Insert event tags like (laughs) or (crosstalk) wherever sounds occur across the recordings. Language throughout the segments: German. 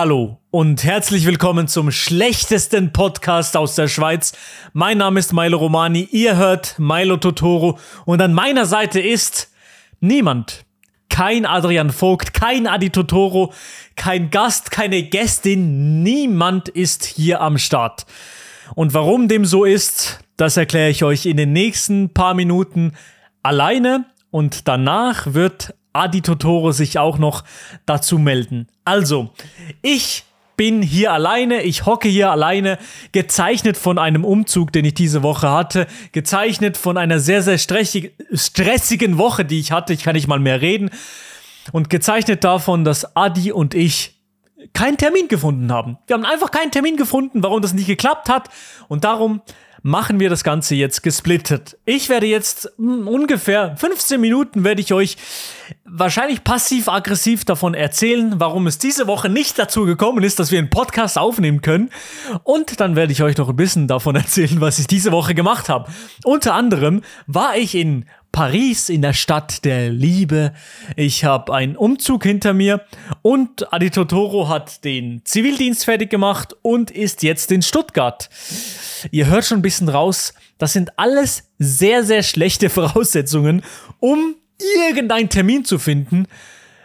Hallo und herzlich willkommen zum schlechtesten Podcast aus der Schweiz. Mein Name ist Milo Romani, ihr hört Milo Totoro und an meiner Seite ist niemand. Kein Adrian Vogt, kein Adi Totoro, kein Gast, keine Gästin, niemand ist hier am Start. Und warum dem so ist, das erkläre ich euch in den nächsten paar Minuten alleine und danach wird Adi Totoro sich auch noch dazu melden. Also, ich bin hier alleine, ich hocke hier alleine, gezeichnet von einem Umzug, den ich diese Woche hatte, gezeichnet von einer sehr, sehr stressig, stressigen Woche, die ich hatte, ich kann nicht mal mehr reden, und gezeichnet davon, dass Adi und ich keinen Termin gefunden haben. Wir haben einfach keinen Termin gefunden, warum das nicht geklappt hat, und darum machen wir das Ganze jetzt gesplittet. Ich werde jetzt hm, ungefähr 15 Minuten werde ich euch wahrscheinlich passiv-aggressiv davon erzählen, warum es diese Woche nicht dazu gekommen ist, dass wir einen Podcast aufnehmen können. Und dann werde ich euch noch ein bisschen davon (laughs) erzählen, was ich diese Woche gemacht habe. Unter anderem war ich in Paris in der Stadt der Liebe. Ich habe einen Umzug hinter mir und Adi Totoro hat den Zivildienst fertig gemacht und ist jetzt in Stuttgart. Ihr hört schon ein bisschen raus, das sind alles sehr, sehr schlechte (laughs) Voraussetzungen, um irgendeinen Termin zu finden,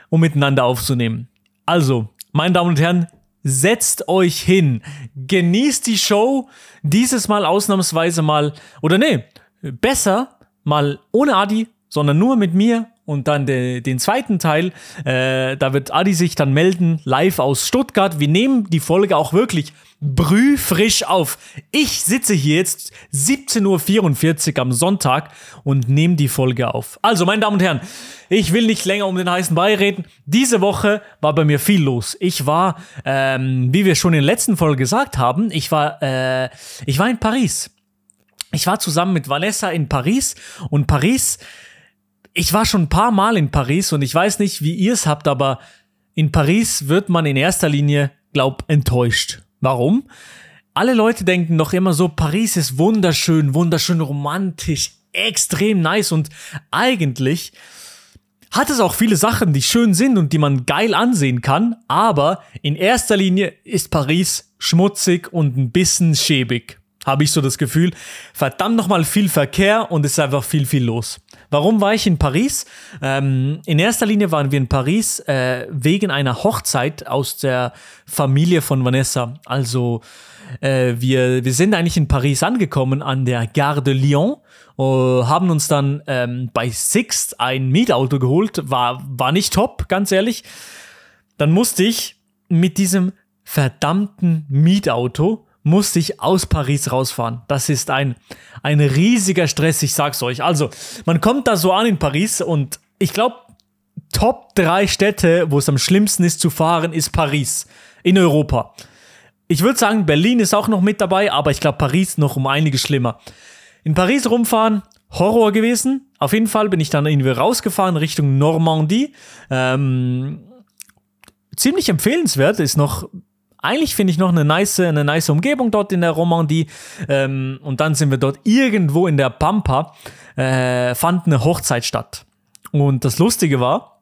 um miteinander aufzunehmen. Also, meine Damen und Herren, setzt euch hin, genießt die Show, dieses Mal ausnahmsweise mal, oder nee, besser mal ohne Adi, sondern nur mit mir und dann de, den zweiten Teil, äh, da wird Adi sich dann melden, live aus Stuttgart. Wir nehmen die Folge auch wirklich brühfrisch auf. Ich sitze hier jetzt 17.44 Uhr am Sonntag und nehme die Folge auf. Also, meine Damen und Herren, ich will nicht länger um den heißen Brei reden. Diese Woche war bei mir viel los. Ich war, ähm, wie wir schon in der letzten Folge gesagt haben, ich war, äh, ich war in Paris. Ich war zusammen mit Vanessa in Paris und Paris, ich war schon ein paar Mal in Paris und ich weiß nicht, wie ihr es habt, aber in Paris wird man in erster Linie, glaub, enttäuscht. Warum? Alle Leute denken doch immer so, Paris ist wunderschön, wunderschön romantisch, extrem nice und eigentlich hat es auch viele Sachen, die schön sind und die man geil ansehen kann, aber in erster Linie ist Paris schmutzig und ein bisschen schäbig. Habe ich so das Gefühl. Verdammt nochmal viel Verkehr und es ist einfach viel, viel los. Warum war ich in Paris? Ähm, in erster Linie waren wir in Paris äh, wegen einer Hochzeit aus der Familie von Vanessa. Also äh, wir, wir sind eigentlich in Paris angekommen an der Gare de Lyon, äh, haben uns dann ähm, bei Sixt ein Mietauto geholt. War, war nicht top, ganz ehrlich. Dann musste ich mit diesem verdammten Mietauto musste ich aus Paris rausfahren. Das ist ein, ein riesiger Stress, ich sag's euch. Also, man kommt da so an in Paris und ich glaube, Top drei Städte, wo es am schlimmsten ist zu fahren, ist Paris in Europa. Ich würde sagen, Berlin ist auch noch mit dabei, aber ich glaube, Paris noch um einiges schlimmer. In Paris rumfahren, Horror gewesen. Auf jeden Fall bin ich dann irgendwie rausgefahren Richtung Normandie. Ähm, ziemlich empfehlenswert, ist noch eigentlich finde ich noch eine nice, eine nice Umgebung dort in der Romandie. Ähm, und dann sind wir dort irgendwo in der Pampa, äh, fand eine Hochzeit statt. Und das Lustige war,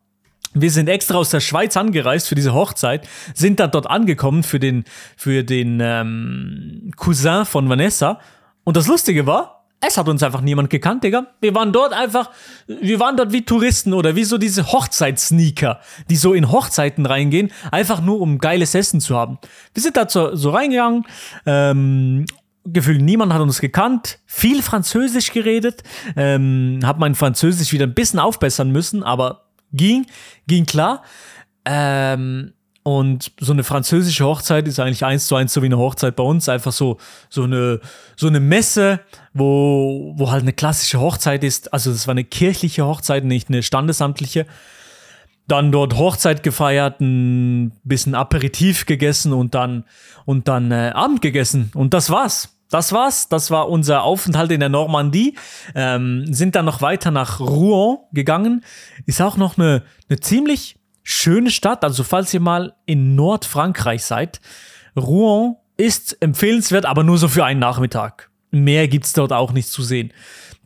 wir sind extra aus der Schweiz angereist für diese Hochzeit, sind dann dort angekommen für den, für den ähm, Cousin von Vanessa. Und das Lustige war, es hat uns einfach niemand gekannt, Digga. Wir waren dort einfach, wir waren dort wie Touristen oder wie so diese Hochzeitssneaker, die so in Hochzeiten reingehen, einfach nur um geiles Essen zu haben. Wir sind da so, so reingegangen, ähm, gefühlt niemand hat uns gekannt, viel Französisch geredet, ähm, hab mein Französisch wieder ein bisschen aufbessern müssen, aber ging, ging klar. Ähm, und so eine französische Hochzeit ist eigentlich eins zu eins so wie eine Hochzeit bei uns. Einfach so, so eine, so eine Messe, wo, wo halt eine klassische Hochzeit ist. Also das war eine kirchliche Hochzeit, nicht eine standesamtliche. Dann dort Hochzeit gefeiert, ein bisschen Aperitif gegessen und dann, und dann äh, Abend gegessen. Und das war's. Das war's. Das war unser Aufenthalt in der Normandie. Ähm, sind dann noch weiter nach Rouen gegangen. Ist auch noch eine, eine ziemlich schöne Stadt. Also falls ihr mal in Nordfrankreich seid, Rouen ist empfehlenswert, aber nur so für einen Nachmittag. Mehr gibt's dort auch nicht zu sehen.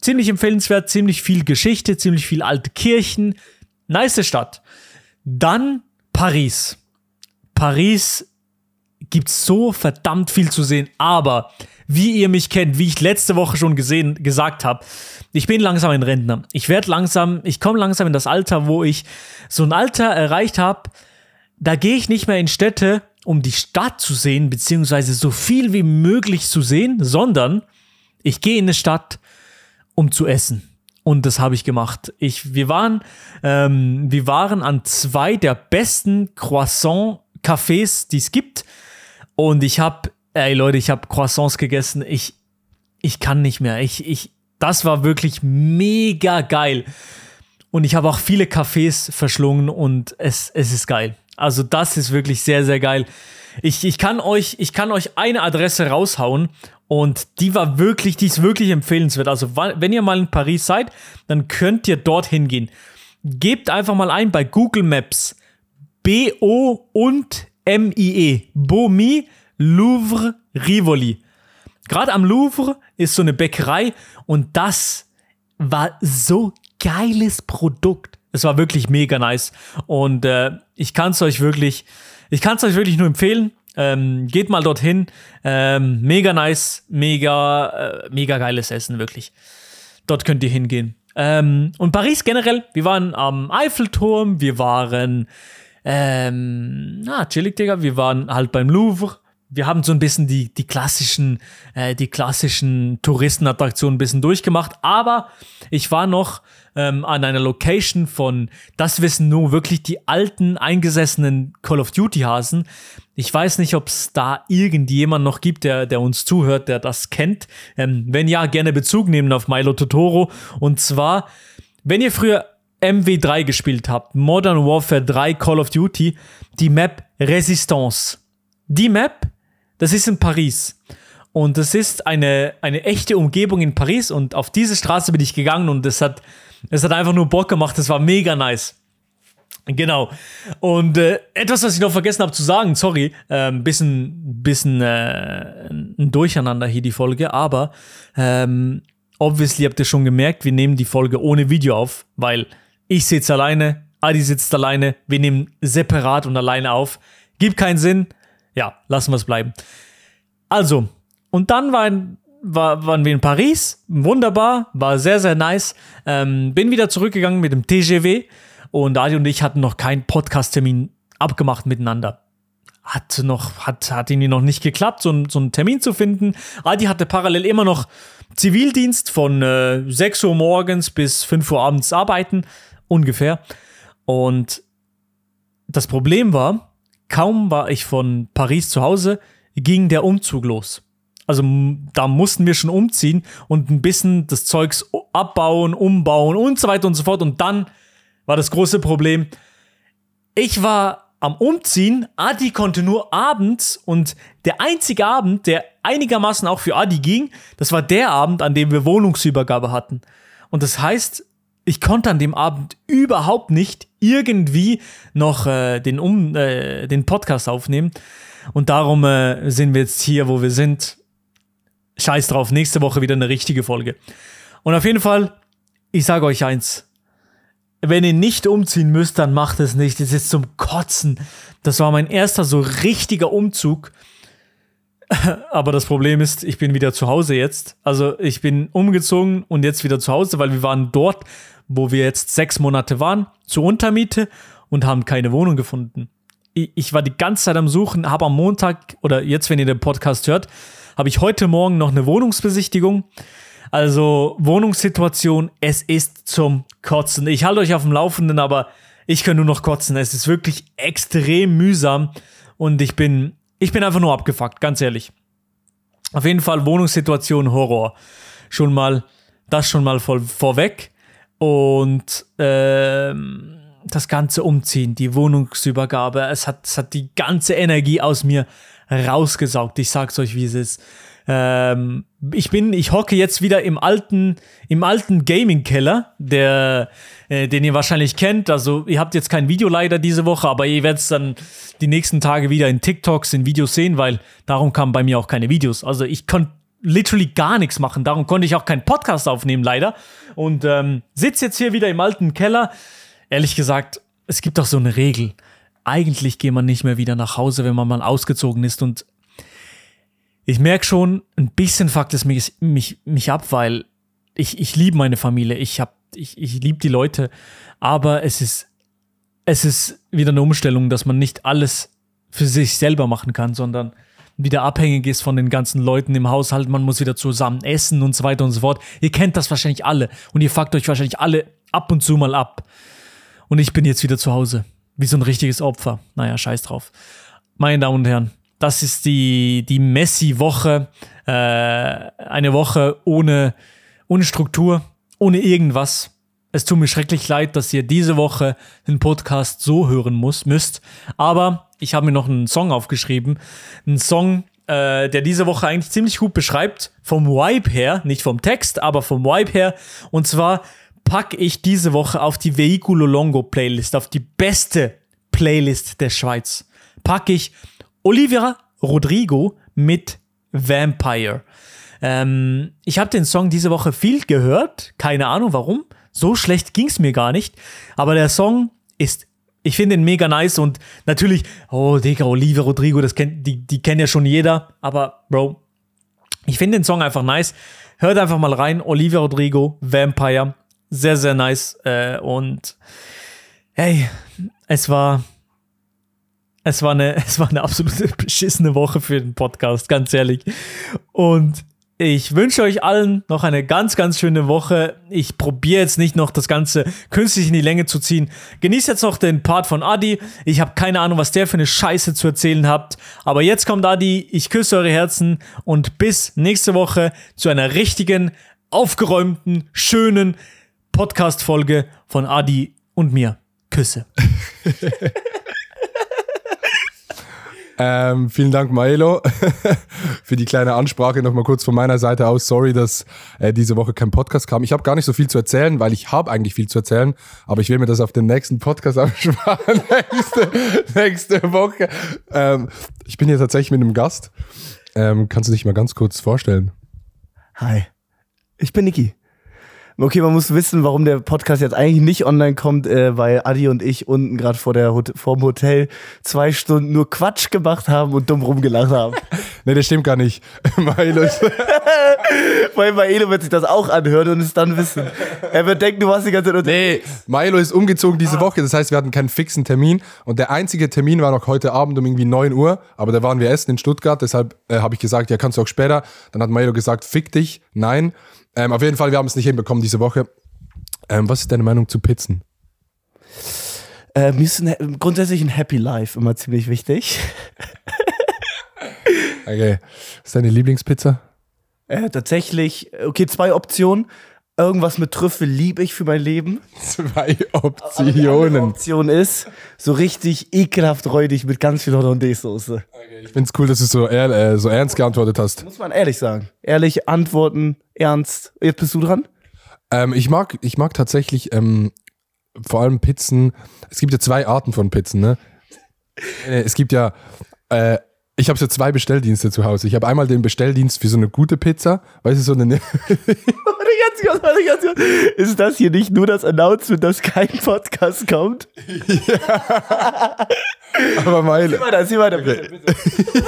Ziemlich empfehlenswert, ziemlich viel Geschichte, ziemlich viel alte Kirchen. Nice Stadt. Dann Paris. Paris gibt es so verdammt viel zu sehen. Aber wie ihr mich kennt, wie ich letzte Woche schon gesehen, gesagt habe, ich bin langsam ein Rentner. Ich werde langsam, ich komme langsam in das Alter, wo ich so ein Alter erreicht habe, da gehe ich nicht mehr in Städte, um die Stadt zu sehen, beziehungsweise so viel wie möglich zu sehen, sondern ich gehe in eine Stadt, um zu essen. Und das habe ich gemacht. Ich, wir, waren, ähm, wir waren an zwei der besten Croissant-Cafés, die es gibt. Und ich habe, ey Leute, ich habe Croissants gegessen. Ich, ich kann nicht mehr. Ich, ich, das war wirklich mega geil. Und ich habe auch viele Cafés verschlungen und es, es ist geil. Also das ist wirklich sehr, sehr geil. Ich, ich, kann euch, ich kann euch eine Adresse raushauen und die war wirklich, die ist wirklich empfehlenswert. Also, wenn ihr mal in Paris seid, dann könnt ihr dorthin gehen. Gebt einfach mal ein bei Google Maps B-O und M-I-E. Bomi Louvre Rivoli. Gerade am Louvre ist so eine Bäckerei und das war so geiles Produkt. Es war wirklich mega nice und äh, ich kann es euch wirklich, ich kann es euch wirklich nur empfehlen. Ähm, geht mal dorthin. Ähm, mega nice, mega, äh, mega geiles Essen, wirklich. Dort könnt ihr hingehen. Ähm, und Paris generell, wir waren am Eiffelturm, wir waren, ähm, na, chillig, Digga, wir waren halt beim Louvre. Wir haben so ein bisschen die, die klassischen, äh, die klassischen Touristenattraktionen ein bisschen durchgemacht, aber ich war noch ähm, an einer Location von, das wissen nur wirklich die alten, eingesessenen Call of Duty-Hasen. Ich weiß nicht, ob es da irgendjemand noch gibt, der, der uns zuhört, der das kennt. Ähm, wenn ja, gerne Bezug nehmen auf Milo Totoro. Und zwar, wenn ihr früher MW3 gespielt habt, Modern Warfare 3 Call of Duty, die Map Resistance. Die Map, das ist in Paris. Und das ist eine, eine echte Umgebung in Paris. Und auf diese Straße bin ich gegangen und es hat es hat einfach nur Bock gemacht, das war mega nice. Genau. Und äh, etwas, was ich noch vergessen habe zu sagen, sorry, äh, ein bisschen, bisschen äh, ein Durcheinander hier die Folge, aber ähm, obviously habt ihr schon gemerkt, wir nehmen die Folge ohne Video auf, weil ich sitze alleine, Adi sitzt alleine, wir nehmen separat und alleine auf. Gibt keinen Sinn. Ja, lassen wir es bleiben. Also, und dann war ein war, waren wir in Paris, wunderbar, war sehr, sehr nice. Ähm, bin wieder zurückgegangen mit dem TGW und Adi und ich hatten noch keinen Podcast-Termin abgemacht miteinander. Hat noch, hat, hat irgendwie noch nicht geklappt, so, so einen Termin zu finden. Adi hatte parallel immer noch Zivildienst von äh, 6 Uhr morgens bis 5 Uhr abends arbeiten, ungefähr. Und das Problem war, kaum war ich von Paris zu Hause, ging der Umzug los. Also da mussten wir schon umziehen und ein bisschen das Zeugs abbauen, umbauen und so weiter und so fort. Und dann war das große Problem, ich war am Umziehen, Adi konnte nur abends und der einzige Abend, der einigermaßen auch für Adi ging, das war der Abend, an dem wir Wohnungsübergabe hatten. Und das heißt, ich konnte an dem Abend überhaupt nicht irgendwie noch äh, den, um, äh, den Podcast aufnehmen. Und darum äh, sind wir jetzt hier, wo wir sind scheiß drauf, nächste Woche wieder eine richtige Folge. Und auf jeden Fall, ich sage euch eins. Wenn ihr nicht umziehen müsst, dann macht es nicht. Es ist zum Kotzen. Das war mein erster so richtiger Umzug. (laughs) Aber das Problem ist, ich bin wieder zu Hause jetzt. Also ich bin umgezogen und jetzt wieder zu Hause, weil wir waren dort, wo wir jetzt sechs Monate waren, zur Untermiete und haben keine Wohnung gefunden. Ich war die ganze Zeit am Suchen, habe am Montag oder jetzt, wenn ihr den Podcast hört, habe ich heute Morgen noch eine Wohnungsbesichtigung. Also Wohnungssituation, es ist zum Kotzen. Ich halte euch auf dem Laufenden, aber ich kann nur noch kotzen. Es ist wirklich extrem mühsam und ich bin, ich bin einfach nur abgefuckt, ganz ehrlich. Auf jeden Fall Wohnungssituation Horror. Schon mal, das schon mal voll vorweg. Und ähm, das ganze Umziehen, die Wohnungsübergabe, es hat, es hat die ganze Energie aus mir rausgesaugt. Ich sag's euch, wie es ist. Ähm, ich bin, ich hocke jetzt wieder im alten, im alten Gaming-Keller, der, äh, den ihr wahrscheinlich kennt. Also ihr habt jetzt kein Video leider diese Woche, aber ihr werdet es dann die nächsten Tage wieder in TikToks, in Videos sehen, weil darum kamen bei mir auch keine Videos. Also ich konnte literally gar nichts machen. Darum konnte ich auch keinen Podcast aufnehmen, leider. Und ähm, sitze jetzt hier wieder im alten Keller. Ehrlich gesagt, es gibt doch so eine Regel eigentlich geht man nicht mehr wieder nach Hause, wenn man mal ausgezogen ist. Und ich merke schon, ein bisschen fuckt es mich, mich, mich ab, weil ich, ich liebe meine Familie, ich, ich, ich liebe die Leute, aber es ist, es ist wieder eine Umstellung, dass man nicht alles für sich selber machen kann, sondern wieder abhängig ist von den ganzen Leuten im Haushalt, man muss wieder zusammen essen und so weiter und so fort. Ihr kennt das wahrscheinlich alle und ihr fuckt euch wahrscheinlich alle ab und zu mal ab. Und ich bin jetzt wieder zu Hause, wie so ein richtiges Opfer. Naja, scheiß drauf. Meine Damen und Herren, das ist die, die Messi-Woche. Äh, eine Woche ohne, ohne Struktur, ohne irgendwas. Es tut mir schrecklich leid, dass ihr diese Woche den Podcast so hören muss, müsst. Aber ich habe mir noch einen Song aufgeschrieben. Einen Song, äh, der diese Woche eigentlich ziemlich gut beschreibt. Vom Vibe her, nicht vom Text, aber vom Vibe her. Und zwar packe ich diese Woche auf die Vehiculo Longo Playlist, auf die beste Playlist der Schweiz. Packe ich Olivia Rodrigo mit Vampire. Ähm, ich habe den Song diese Woche viel gehört, keine Ahnung warum. So schlecht ging es mir gar nicht. Aber der Song ist, ich finde ihn mega nice und natürlich, oh Digga, Olivia Rodrigo, das kennt, die, die kennt ja schon jeder. Aber Bro, ich finde den Song einfach nice. Hört einfach mal rein, Olivia Rodrigo, Vampire. Sehr, sehr nice. Äh, und hey, es war, es war eine, (laughs) es war eine absolute (laughs) beschissene Woche für den Podcast, ganz ehrlich. Und ich wünsche euch allen noch eine ganz, ganz schöne Woche. Ich probiere jetzt nicht noch das Ganze künstlich in die Länge zu ziehen. Genießt jetzt noch den Part von Adi. Ich habe keine Ahnung, was der für eine Scheiße zu erzählen habt. Aber jetzt kommt Adi. Ich küsse eure Herzen und bis nächste Woche zu einer richtigen, aufgeräumten, schönen Podcast-Folge von Adi und mir. Küsse. (laughs) Ähm, vielen Dank, Maelo, (laughs) für die kleine Ansprache. Nochmal kurz von meiner Seite aus. Sorry, dass äh, diese Woche kein Podcast kam. Ich habe gar nicht so viel zu erzählen, weil ich habe eigentlich viel zu erzählen. Aber ich will mir das auf den nächsten Podcast (laughs) aufsparen. nächste, nächste Woche. Ähm, ich bin hier tatsächlich mit einem Gast. Ähm, kannst du dich mal ganz kurz vorstellen? Hi, ich bin Niki. Okay, man muss wissen, warum der Podcast jetzt eigentlich nicht online kommt, äh, weil Adi und ich unten gerade vor der Hot vorm Hotel zwei Stunden nur Quatsch gemacht haben und dumm rumgelacht haben. (laughs) nee, das stimmt gar nicht. (laughs) (laughs) Weil Maelo wird sich das auch anhören und es dann wissen. Er wird denken, du warst die ganze Zeit unter Nee, Milo ist umgezogen diese Woche, das heißt, wir hatten keinen fixen Termin und der einzige Termin war noch heute Abend um irgendwie 9 Uhr, aber da waren wir essen in Stuttgart, deshalb äh, habe ich gesagt, ja, kannst du auch später. Dann hat Milo gesagt, fick dich, nein. Ähm, auf jeden Fall, wir haben es nicht hinbekommen diese Woche. Ähm, was ist deine Meinung zu Pizzen? Äh, mir ist ein, grundsätzlich ein Happy Life immer ziemlich wichtig. (laughs) Okay. Was ist deine Lieblingspizza? Äh, tatsächlich, okay, zwei Optionen. Irgendwas mit Trüffel liebe ich für mein Leben. Zwei Aber Optionen. Option ist so richtig ekelhaft räudig mit ganz viel Hollandaise-Soße. Ich finde es cool, dass du so, ehr, äh, so ernst geantwortet hast. Muss man ehrlich sagen. Ehrlich antworten, ernst. Jetzt bist du dran? Ähm, ich, mag, ich mag tatsächlich ähm, vor allem Pizzen. Es gibt ja zwei Arten von Pizzen, ne? Äh, Es gibt ja, äh, ich habe so zwei Bestelldienste zu Hause. Ich habe einmal den Bestelldienst für so eine gute Pizza, weißt du, so eine, (laughs) Warte ganz kurz, ganz kurz. Ist das hier nicht nur das Announcement, dass kein Podcast kommt? (laughs) aber meine. Sieh weiter, sieh weiter, bitte, bitte. (laughs)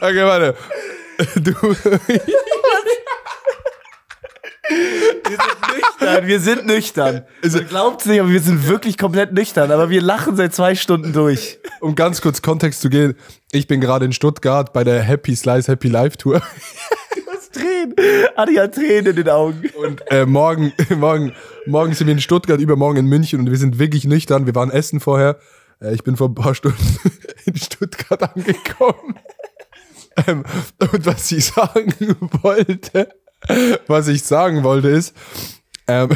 Okay, warte. Du, (laughs) Wir sind nüchtern, wir sind nüchtern. Man glaubt's nicht, aber wir sind wirklich komplett nüchtern. Aber wir lachen seit zwei Stunden durch. um ganz kurz Kontext zu gehen, ich bin gerade in Stuttgart bei der Happy Slice Happy Life Tour (laughs) Tränen. Adi hat Tränen in den Augen. und äh, morgen, (laughs) morgen, morgen sind wir in Stuttgart, übermorgen in München und wir sind wirklich nüchtern. Wir waren essen vorher. Äh, ich bin vor ein paar Stunden (laughs) in Stuttgart angekommen. (laughs) Ähm, und was ich sagen (laughs) wollte, was ich sagen wollte ist, ähm,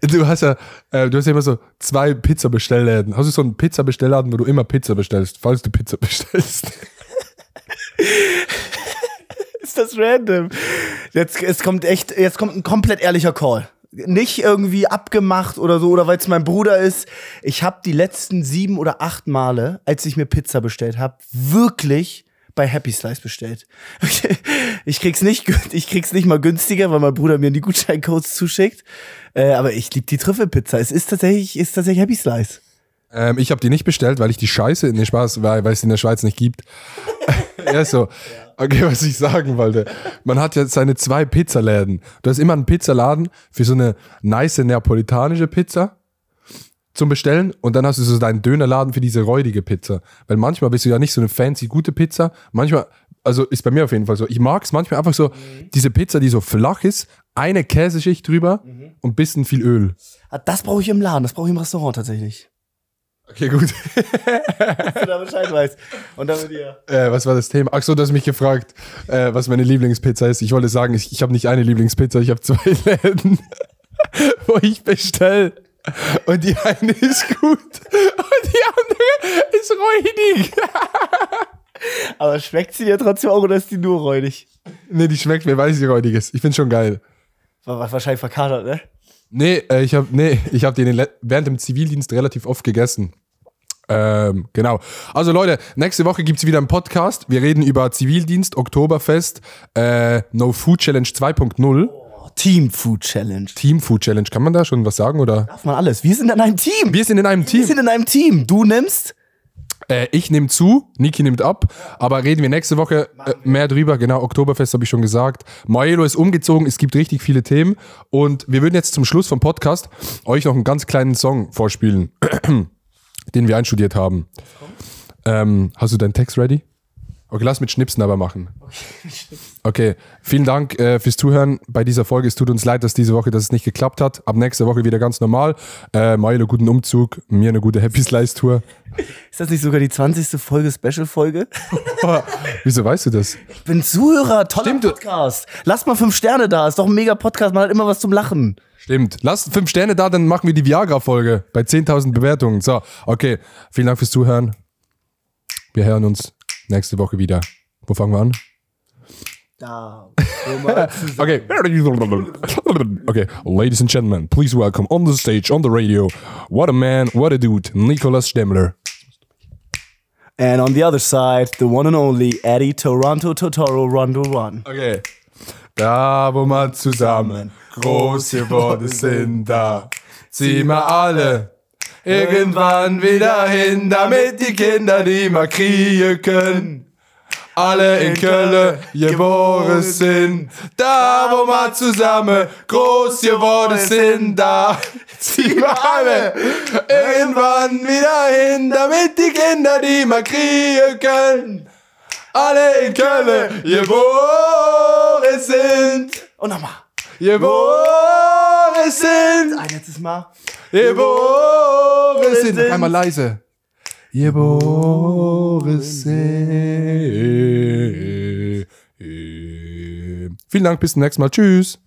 du hast ja, äh, du hast ja immer so zwei Pizza-Bestellläden. Hast du so einen Pizza-Bestellladen, wo du immer Pizza bestellst, falls du Pizza bestellst? Ist das random? Jetzt, es kommt echt, jetzt kommt ein komplett ehrlicher Call. Nicht irgendwie abgemacht oder so, oder weil es mein Bruder ist. Ich habe die letzten sieben oder acht Male, als ich mir Pizza bestellt habe, wirklich bei Happy Slice bestellt. (laughs) Ich krieg's nicht, ich krieg's nicht mal günstiger, weil mein Bruder mir die Gutscheincodes zuschickt. Äh, aber ich lieb die Trüffelpizza. Es ist tatsächlich, ist tatsächlich Happy Slice. Ähm, ich habe die nicht bestellt, weil ich die Scheiße in den Spaß, weil, weil es in der Schweiz nicht gibt. Ja, so. Okay, was ich sagen wollte. Man hat ja seine zwei Pizzaläden. Du hast immer einen Pizzaladen für so eine nice neapolitanische Pizza zum Bestellen und dann hast du so deinen Dönerladen für diese räudige Pizza. Weil manchmal bist du ja nicht so eine fancy gute Pizza. Manchmal, also ist bei mir auf jeden Fall so. Ich mag es manchmal einfach so, diese Pizza, die so flach ist, eine Käseschicht drüber und bisschen viel Öl. Ah, Das brauche ich im Laden, das brauche ich im Restaurant tatsächlich. Okay, gut. Dass du da Bescheid weißt. Und damit ihr. Äh, was war das Thema? Ach so, du hast mich gefragt, äh, was meine Lieblingspizza ist. Ich wollte sagen, ich, ich habe nicht eine Lieblingspizza, ich habe zwei (laughs) Läden, wo ich bestell. Und die eine ist gut und die andere ist räudig. (laughs) Aber schmeckt sie dir trotzdem auch oder ist die nur räudig? nee, die schmeckt mir, weil sie räudig ist. Ich find's schon geil. War war wahrscheinlich verkatert, ne? Nee, äh, ich habe nee, ich hab den während dem Zivildienst relativ oft gegessen. Ähm, genau. Also Leute, nächste Woche gibt's wieder einen Podcast. Wir reden über Zivildienst, Oktoberfest, äh, No Food Challenge 2.0. Oh, Team Food Challenge. Team Food Challenge. Kann man da schon was sagen oder? Darf man alles. Wir sind in einem Team. Wir sind in einem Wir Team. sind in einem Team. Du nimmst. Äh, ich nehme zu, Niki nimmt ab, aber reden wir nächste Woche äh, mehr drüber. Genau, Oktoberfest habe ich schon gesagt. Maelo ist umgezogen, es gibt richtig viele Themen und wir würden jetzt zum Schluss vom Podcast euch noch einen ganz kleinen Song vorspielen, (clears throat) den wir einstudiert haben. Ähm, hast du deinen Text ready? Okay, lass mit Schnipsen aber machen. (laughs) Okay, vielen Dank äh, fürs Zuhören bei dieser Folge. Es tut uns leid, dass diese Woche dass es nicht geklappt hat. Ab nächste Woche wieder ganz normal. Äh, Maelo, guten Umzug. Mir eine gute Happy Slice Tour. Ist das nicht sogar die 20. Folge, Special-Folge? (laughs) Wieso weißt du das? Ich bin Zuhörer, toller Stimmt, Podcast. Lass mal fünf Sterne da, ist doch ein mega Podcast, man hat immer was zum Lachen. Stimmt. Lasst fünf Sterne da, dann machen wir die Viagra-Folge bei 10.000 Bewertungen. So, okay. Vielen Dank fürs Zuhören. Wir hören uns nächste Woche wieder. Wo fangen wir an? Da. Um (laughs) okay. Okay. Ladies and gentlemen, please welcome on the stage, on the radio. What a man, what a dude, Nicolas Stemmler. And on the other side, the one and only Eddie Toronto Totoro Rondo Run. Okay. Da, wo wir zusammen groß geworden sind, da ziehen wir alle irgendwann wieder hin, damit die Kinder die mal kriegen können. Alle in Köln geboren sind, da wo wir zusammen groß geworden sind, da ziehen wir alle irgendwann wieder hin, damit die Kinder die mal kriegen können. Alle in Köln geboren sind, Und nochmal. geboren sind, Ein letztes Mal. Geboren sind. Einmal leise. Geboren sind. Vielen Dank, bis zum nächsten Mal. Tschüss.